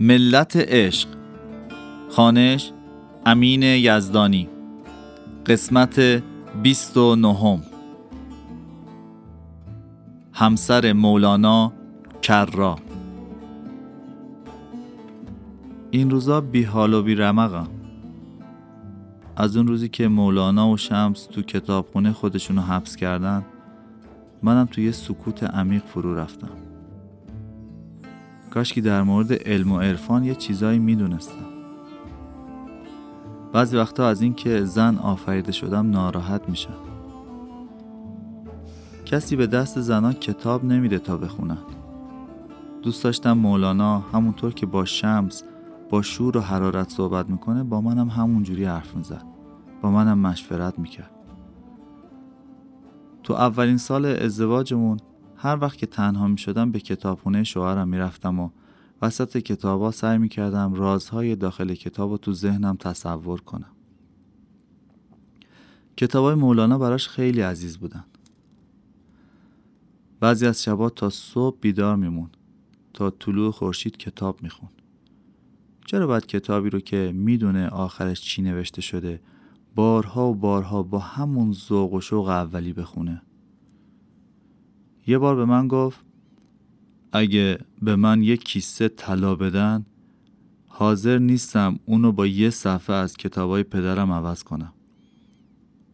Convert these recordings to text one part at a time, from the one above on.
ملت عشق. خانش امین یزدانی. قسمت بیست و نهم. همسر مولانا کرا این روزا بی حال و بی رمقم. از اون روزی که مولانا و شمس تو کتابخونه خودشونو حبس کردن منم توی یه سکوت عمیق فرو رفتم. کاش که در مورد علم و عرفان یه چیزایی می‌دونستم. بعضی وقتا از اینکه زن آفریده شدم ناراحت میشم. کسی به دست زنان کتاب نمیده تا بخونن. دوست داشتم مولانا همونطور که با شمس با شور و حرارت صحبت می‌کنه با منم همونجوری حرف می‌زد با منم مشورت می‌کرد تو اولین سال ازدواجمون هر وقت که تنها می شدم به کتابخونه شوهرم می‌رفتم و وسط کتابا سعی می کردم رازهای داخل کتاب رو تو ذهنم تصور کنم. کتابای مولانا براش خیلی عزیز بودن. بعضی از شبات تا صبح بیدار میمون تا طلوع خورشید کتاب میخون. چرا باید کتابی رو که می‌دونه آخرش چی نوشته شده بارها و بارها با همون ذوق و شوق اولی بخونه؟ یه بار به من گفت اگه به من یک کیسه طلا بدن حاضر نیستم اونو با یه صفحه از کتابای پدرم عوض کنم.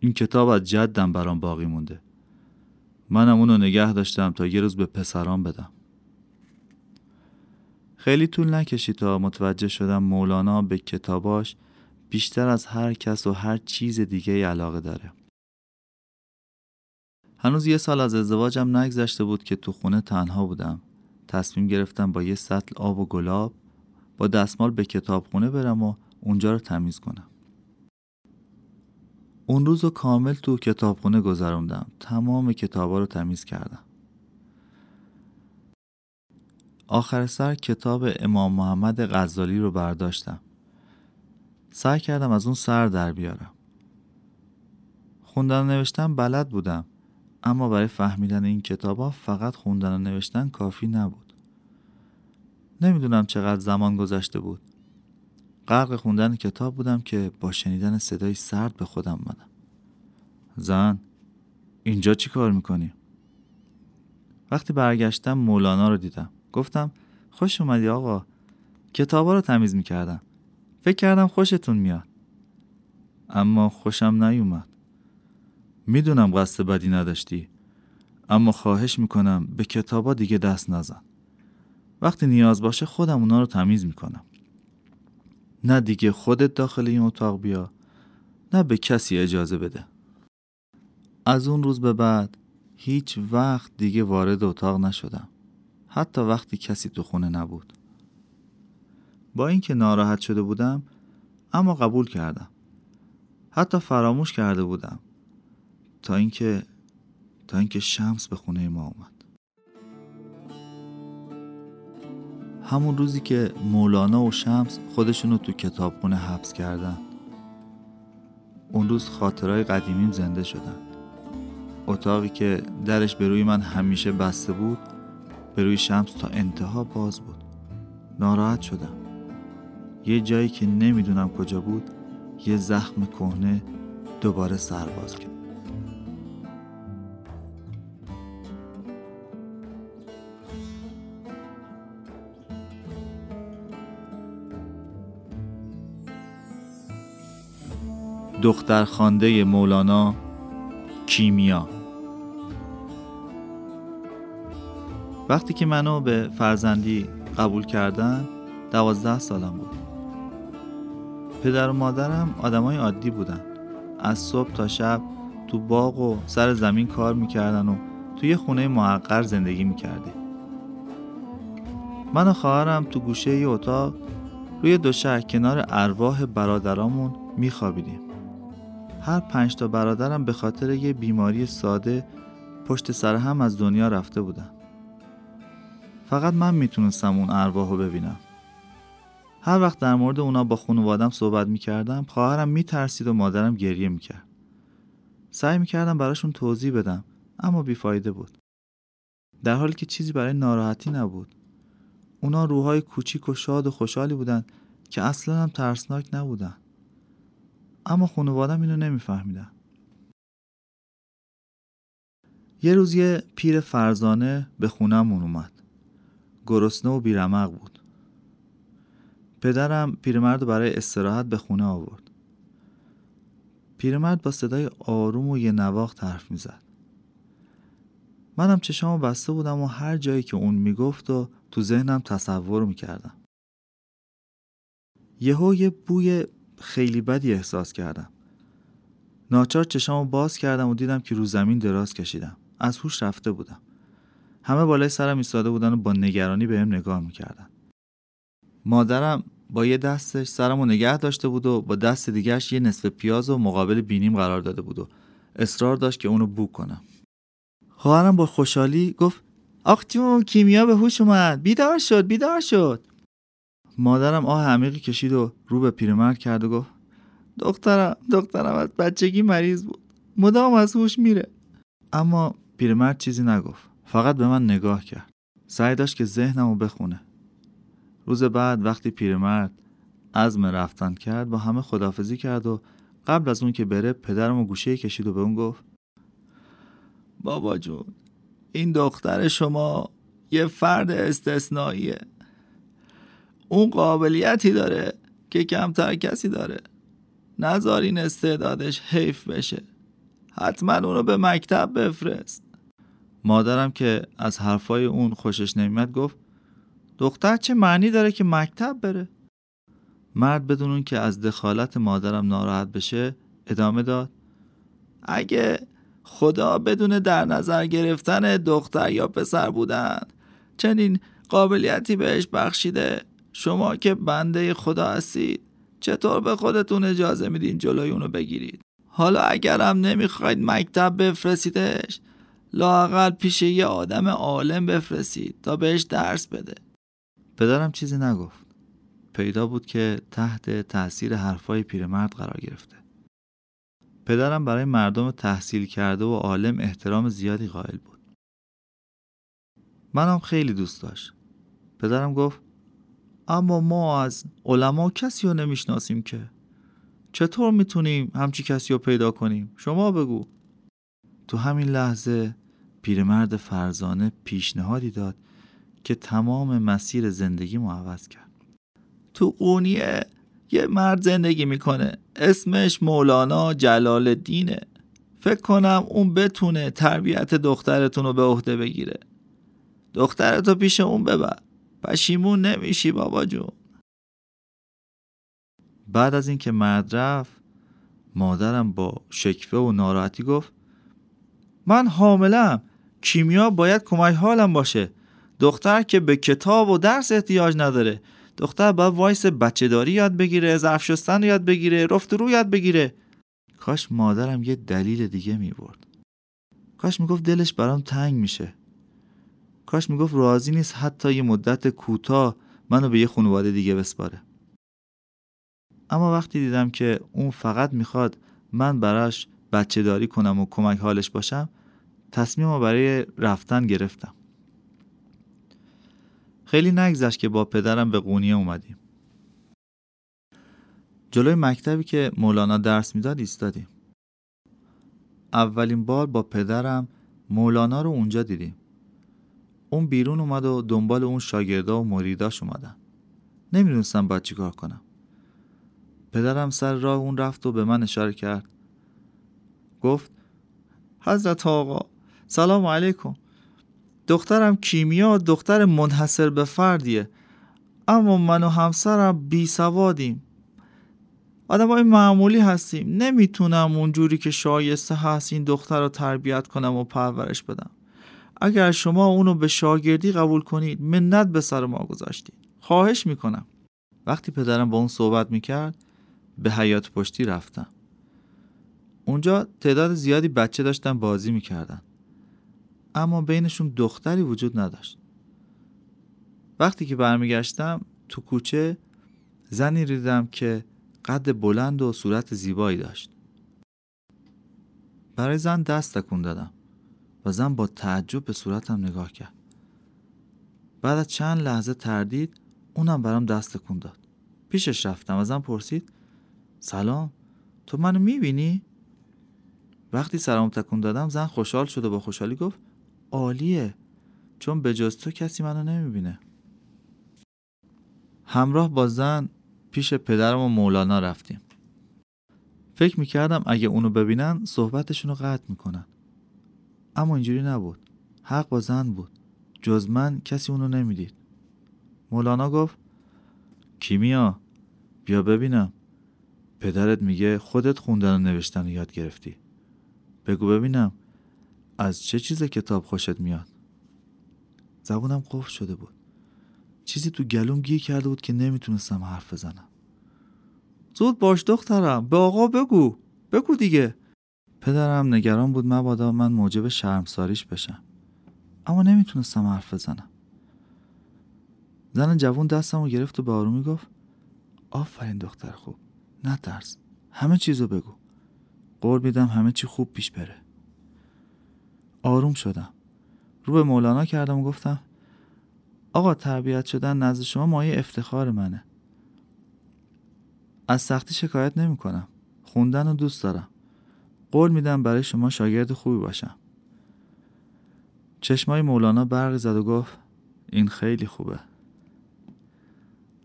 این کتاب از جدم برام باقی مونده. منم اونو نگه داشتم تا یه روز به پسرام بدم. خیلی طول نکشید تا متوجه شدم مولانا به کتاباش بیشتر از هر کس و هر چیز دیگه علاقه داره. هنوز یه سال از ازدواجم نگذشته بود که تو خونه تنها بودم. تصمیم گرفتم با یه سطل آب و گلاب با دستمال به کتابخونه برم و اونجا رو تمیز کنم. اون روز رو کامل تو کتابخونه گذروندم. تمام کتابا رو تمیز کردم. آخر سر کتاب امام محمد غزالی رو برداشتم. سعی کردم از اون سر در بیارم. خوندن نوشتم بلد بودم اما برای فهمیدن این کتاب ها فقط خوندن و نوشتن کافی نبود. نمی‌دونم چقدر زمان گذشته بود. غرق خوندن کتاب بودم که با شنیدن صدای سرد به خودم مدم زن اینجا چی کار می‌کنی؟ وقتی برگشتم مولانا رو دیدم. گفتم خوش اومدی آقا. کتابا رو تمیز می‌کردم. فکر کردم خوشتون میاد. اما خوشم نیومد. می‌دونم قصد بدی نداشتی اما خواهش می‌کنم به کتابا دیگه دست نزن. وقتی نیاز باشه خودم اونا رو تمیز می‌کنم. نه دیگه خودت داخل این اتاق بیا نه به کسی اجازه بده. از اون روز به بعد هیچ وقت دیگه وارد اتاق نشدم. حتی وقتی کسی تو خونه نبود. با اینکه ناراحت شده بودم اما قبول کردم. حتی فراموش کرده بودم. تا اینکه تا اینکه شمس به خونه ما اومد. همون روزی که مولانا و شمس خودشونو تو کتابخونه حبس کردن. اون روز خاطرهای قدیمیم زنده شدن. اتاقی که درش به روی من همیشه بسته بود به روی شمس تا انتها باز بود. ناراحت شدم. یه جایی که نمی‌دونم کجا بود یه زخم کهنه دوباره سرباز کرد. دخترخوانده مولانا کیمیا. وقتی که منو به فرزندی قبول کردن دوازده سالم بود. پدر و مادرم آدمای عادی بودن. از صبح تا شب تو باغ و سر زمین کار می‌کردن و توی خونه محقر زندگی می‌کردیم. من و خواهرم تو گوشه ی اتاق روی دو کنار ارواح برادرامون میخوابیدیم. هر پنج تا برادرم به خاطر یه بیماری ساده پشت سر هم از دنیا رفته بودن. فقط من می‌تونستم اون ارواح رو ببینم. هر وقت در مورد اونا با خانوادم صحبت می‌کردم خواهرم میترسید و مادرم گریه می‌کرد. سعی می‌کردم براشون توضیح بدم اما بیفایده بود. در حالی که چیزی برای ناراحتی نبود. اونا روحای کوچیک و شاد و خوشحالی بودن که اصلا هم ترسناک نبودن. اما خانوادم اینو نمیفهمیدن. یه روز یه پیر فرزانه به خونهمون اومد. گرسنه و بیرمق بود. پدرم پیرمرد برای استراحت به خونه آورد. پیرمرد با صدای آروم و یه نواخت حرف می‌زد. منم چشامو بسته بودم و هر جایی که اون می‌گفت و تو ذهنم تصور می‌کردم. یهو یه بوی خیلی بدی احساس کردم. ناچار چشامو باز کردم و دیدم که رو زمین دراز کشیدم. از هوش رفته بودم. همه بالای سرم ایستاده بودن و با نگرانی بهم نگاه می‌کردن. مادرم با یه دستش سرم و نگه داشته بود و با دست دیگرش یه نصف پیاز و مقابل بینیم قرار داده بود و اصرار داشت که اونو بو کنم. خواهرم با خوشحالی گفت آخ کیمیا به هوش اومد. بیدار شد بیدار شد. مادرم آه عمیقی کشید و رو به پیرمرد کرد و گفت دخترم دخترم از بچگی مریض بود. مدام از هوش میره. اما پیرمرد چیزی نگفت. فقط به من نگاه کرد. سعی داشت که ذهنم رو بخونه. روز بعد وقتی پیرمرد عزم رفتن کرد با همه خدافزی کرد و قبل از اون که بره پدرم و گوشه کشید و به اون گفت بابا جون این دختر شما یه فرد استثنائیه. اون قابلیتی داره که کمتر کسی داره. نذارین استعدادش حیف بشه. حتما اونو به مکتب بفرست. مادرم که از حرفای اون خوشش نمیاد گفت دختر چه معنی داره که مکتب بره؟ مرد بدون اون که از دخالت مادرم ناراحت بشه ادامه داد اگه خدا بدون در نظر گرفتن دختر یا پسر بودن چنین قابلیتی بهش بخشیده شما که بنده خدا هستید چطور به خودتون اجازه میدین جلوی اونو بگیرید؟ حالا اگرم نمی‌خواید مکتب بفرستیدش لاقل پیش یه آدم عالم بفرستید تا بهش درس بده. پدرم چیزی نگفت. پیدا بود که تحت تاثیر حرفای پیرمرد قرار گرفته. پدرم برای مردم تحصیل کرده و عالم احترام زیادی قائل بود. منم خیلی دوست داشت. پدرم گفت اما ما از علما کسی رو نمی‌شناسیم که. چطور می‌تونیم همچی کسی رو پیدا کنیم؟ شما بگو. تو همین لحظه پیرمرد فرزانه پیشنهادی داد که تمام مسیر زندگی عوض کرد. تو قونیه یه مرد زندگی می‌کنه. اسمش مولانا جلال الدینه فکر کنم اون بتونه تربیت دخترتون رو به عهده بگیره. دخترتو پیش اون ببر. پشیمون نمیشی بابا جون. بعد از اینکه مرد رفت مادرم با شکفه و ناراحتی گفت من حاملم. کیمیا باید کمک حالم باشه. دختر که به کتاب و درس احتیاج نداره. دختر باید وایس بچه داری یاد بگیره ظرف شستن یاد بگیره رفت رو یاد بگیره. کاش مادرم یه دلیل دیگه می برد کاش می‌گفت دلش برام تنگ میشه. کاش می‌گفت راضی نیست حتی یه مدت کوتاه منو به یه خانواده دیگه بسپاره. اما وقتی دیدم که اون فقط می‌خواد من براش بچه داری کنم و کمک حالش باشم تصمیم رو برای رفتن گرفتم. خیلی نگذشت که با پدرم به قونیه اومدیم. جلوی مکتبی که مولانا درس می‌داد ایستادیم. اولین بار با پدرم مولانا رو اونجا دیدیم. اون بیرون اومد و دنبال اون شاگردا و مریداش اومدن. نمی‌دونستم باید چیکار کنم. پدرم سر راه اون رفت و به من اشاره کرد. گفت حضرت آقا سلام علیکم. دخترم کیمیا دختر منحصر به فردیه. اما من و همسرم بی سوادیم. آدم های معمولی هستیم. نمی‌تونم اونجوری که شایسته هست این دختر رو تربیت کنم و پرورش بدم. اگر شما اونو به شاگردی قبول کنید منت به سر ما گذاشتید. خواهش می‌کنم. وقتی پدرم با اون صحبت می‌کرد به حیات پشتی رفتم. اونجا تعداد زیادی بچه داشتن بازی می‌کردن. اما بینشون دختری وجود نداشت. وقتی که برمیگشتم تو کوچه زنی دیدم که قد بلند و صورت زیبایی داشت. برای زن دست تکون دادم و زن با تعجب به صورتم نگاه کرد. بعد از چند لحظه تردید اونم برام دست تکون داد. پیشش رفتم زن پرسید سلام تو منو می‌بینی؟ وقتی سلام تکون دادم زن خوشحال شد و با خوشحالی گفت عالیه. چون به جز تو کسی منو نمی‌بینه. همراه با زن پیش پدرم و مولانا رفتیم. فکر می‌کردم اگه اونو ببینن صحبتشون رو قطع می‌کنن. اما اینجوری نبود. حق با زن بود. جز من کسی اونو نمی‌دید. مولانا گفت کیمیا بیا ببینم. پدرت میگه خودت خوندن و نوشتن یاد گرفتی. بگو ببینم. از چه چیز کتاب خوشت میاد؟ زبونم قفل شده بود. چیزی تو گلوم گیر کرده بود که نمی‌تونستم حرف بزنم. زود باش دخترم به آقا بگو. بگو دیگه. پدرم نگران بود مبادا من موجب شرمساریش بشم. اما نمی‌تونستم حرف بزنم. زن جوون دستم رو گرفت و به آرومی گفت آفرین دختر خوب. نترس همه چیزو بگو. قول میدم همه چی خوب پیش بره. آروم شدم. رو به مولانا کردم و گفتم آقا تربیت شدن نزد شما مایه افتخار منه. از سختی شکایت نمی کنم. خوندن رو دوست دارم. قول میدم برای شما شاگرد خوبی باشم. چشمای مولانا برقی زد و گفت این خیلی خوبه.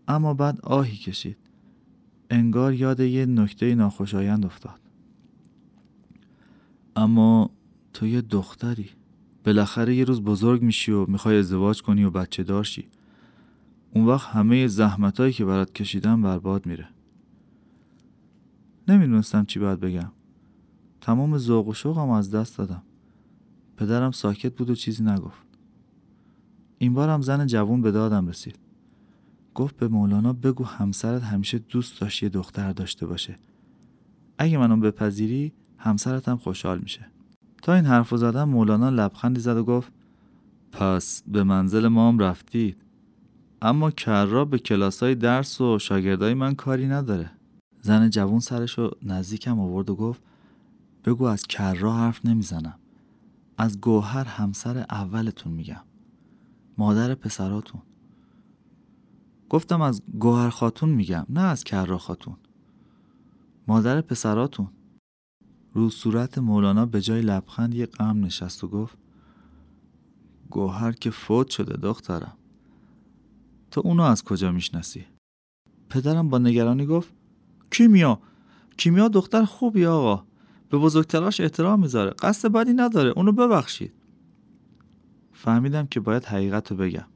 اما بعد آهی کشید. انگار یاد یه نکته ناخوشایند افتاد. اما تو یه دختری. بالاخره یه روز بزرگ میشی و می‌خوای ازدواج کنی و بچه دارشی اون وقت همه زحمتایی که برات کشیدم برباد میره. نمی‌دونستم چی باید بگم. تمام ذوق و شوقم از دست دادم. پدرم ساکت بود و چیزی نگفت. این بارم زن جوون به دادم رسید. گفت به مولانا بگو همسرت همیشه دوست داشت یه دختر داشته باشه. اگه منو بپذیری همسرت هم خوشحال میشه. تا این حرفو زدم مولانا لبخندی زد و گفت پس به منزل ما هم رفتید. اما کرا به کلاسای درس و شاگردای من کاری نداره. زن جوون سرشو نزدیکم آورد و گفت بگو از کرا حرف نمی‌زنم. از گوهر همسر اولتون میگم. مادر پسراتون. گفتم از گوهر خاتون میگم نه از کرا خاتون. مادر پسراتون؟ رو صورت مولانا به جای لبخند یه غم نشست و گفت گوهر که فوت شده دخترم. تو اونو از کجا می‌شناسی؟ پدرم با نگرانی گفت کیمیا کیمیا دختر خوبی آقا. به بزرگتراش احترام می‌ذاره. قصد بدی نداره. اونو ببخشید. فهمیدم که باید حقیقت رو بگم.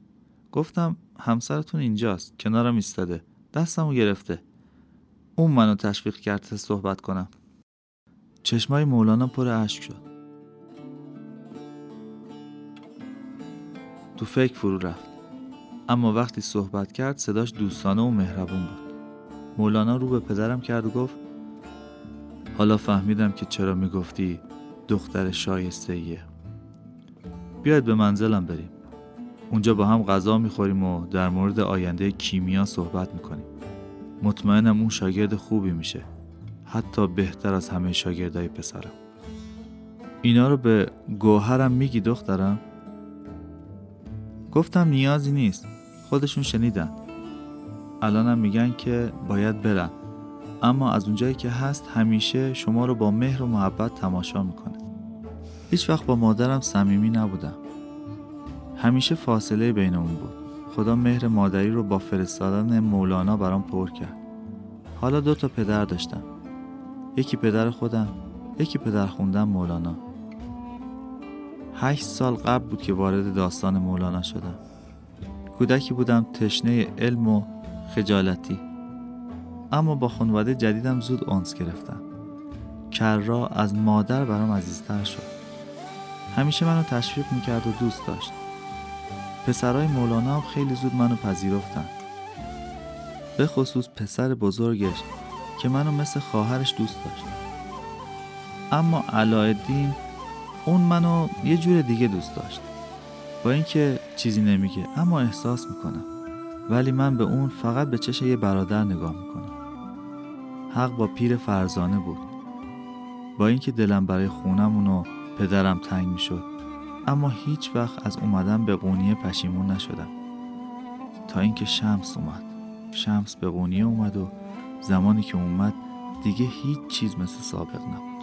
گفتم همسرتون اینجاست. کنارم ایستاده. دستمو گرفته. اون منو تشویق کرد صحبت کنم. چشمای مولانا پر اشک شد. تو فکر فرو رفت. اما وقتی صحبت کرد صداش دوستانه و مهربون بود. مولانا رو به پدرم کرد و گفت حالا فهمیدم که چرا می‌گفتی دختر شایسته ایه بیاید به منزلم بریم. اونجا با هم غذا می‌خوریم و در مورد آینده کیمیا صحبت می‌کنیم. مطمئنم اون شاگرد خوبی میشه. حتی بهتر از همه شاگردای پسرم. اینا رو به گوهرم میگی دخترم؟ گفتم نیازی نیست. خودشون شنیدن. الانم میگن که باید برن. اما از اونجایی که هست همیشه شما رو با مهر و محبت تماشا می‌کنه. هیچ وقت با مادرم صمیمی نبودم. همیشه فاصله بینمون بود. خدا مهر مادری رو با فرستادن مولانا برام پر کرد. حالا دو تا پدر داشتم. یکی پدر خودم یکی پدر خوندم مولانا. هشت سال قبل بود که وارد داستان مولانا شدم. کودکی بودم تشنه علم و خجالتی. اما با خانواده جدیدم زود اونس گرفتم. کرا از مادر برام عزیزتر شد. همیشه منو تشویق می‌کرد و دوست داشت. پسرای مولانا هم خیلی زود منو پذیرفتن. به خصوص پسر بزرگش که منو مثل خواهرش دوست داشت. اما علایالدین اون منو یه جور دیگه دوست داشت. با اینکه چیزی نمیگه اما احساس می‌کنم ولی من به اون فقط به چش یه برادر نگاه می‌کنم. حق با پیر فرزانه بود. با اینکه دلم برای خونمون و پدرم تنگ می‌شد اما هیچ وقت از اومدن به قونیه پشیمون نشدم. تا اینکه شمس اومد. شمس به قونیه اومد و زمانی که اومد دیگه هیچ چیز مثل سابق نبود.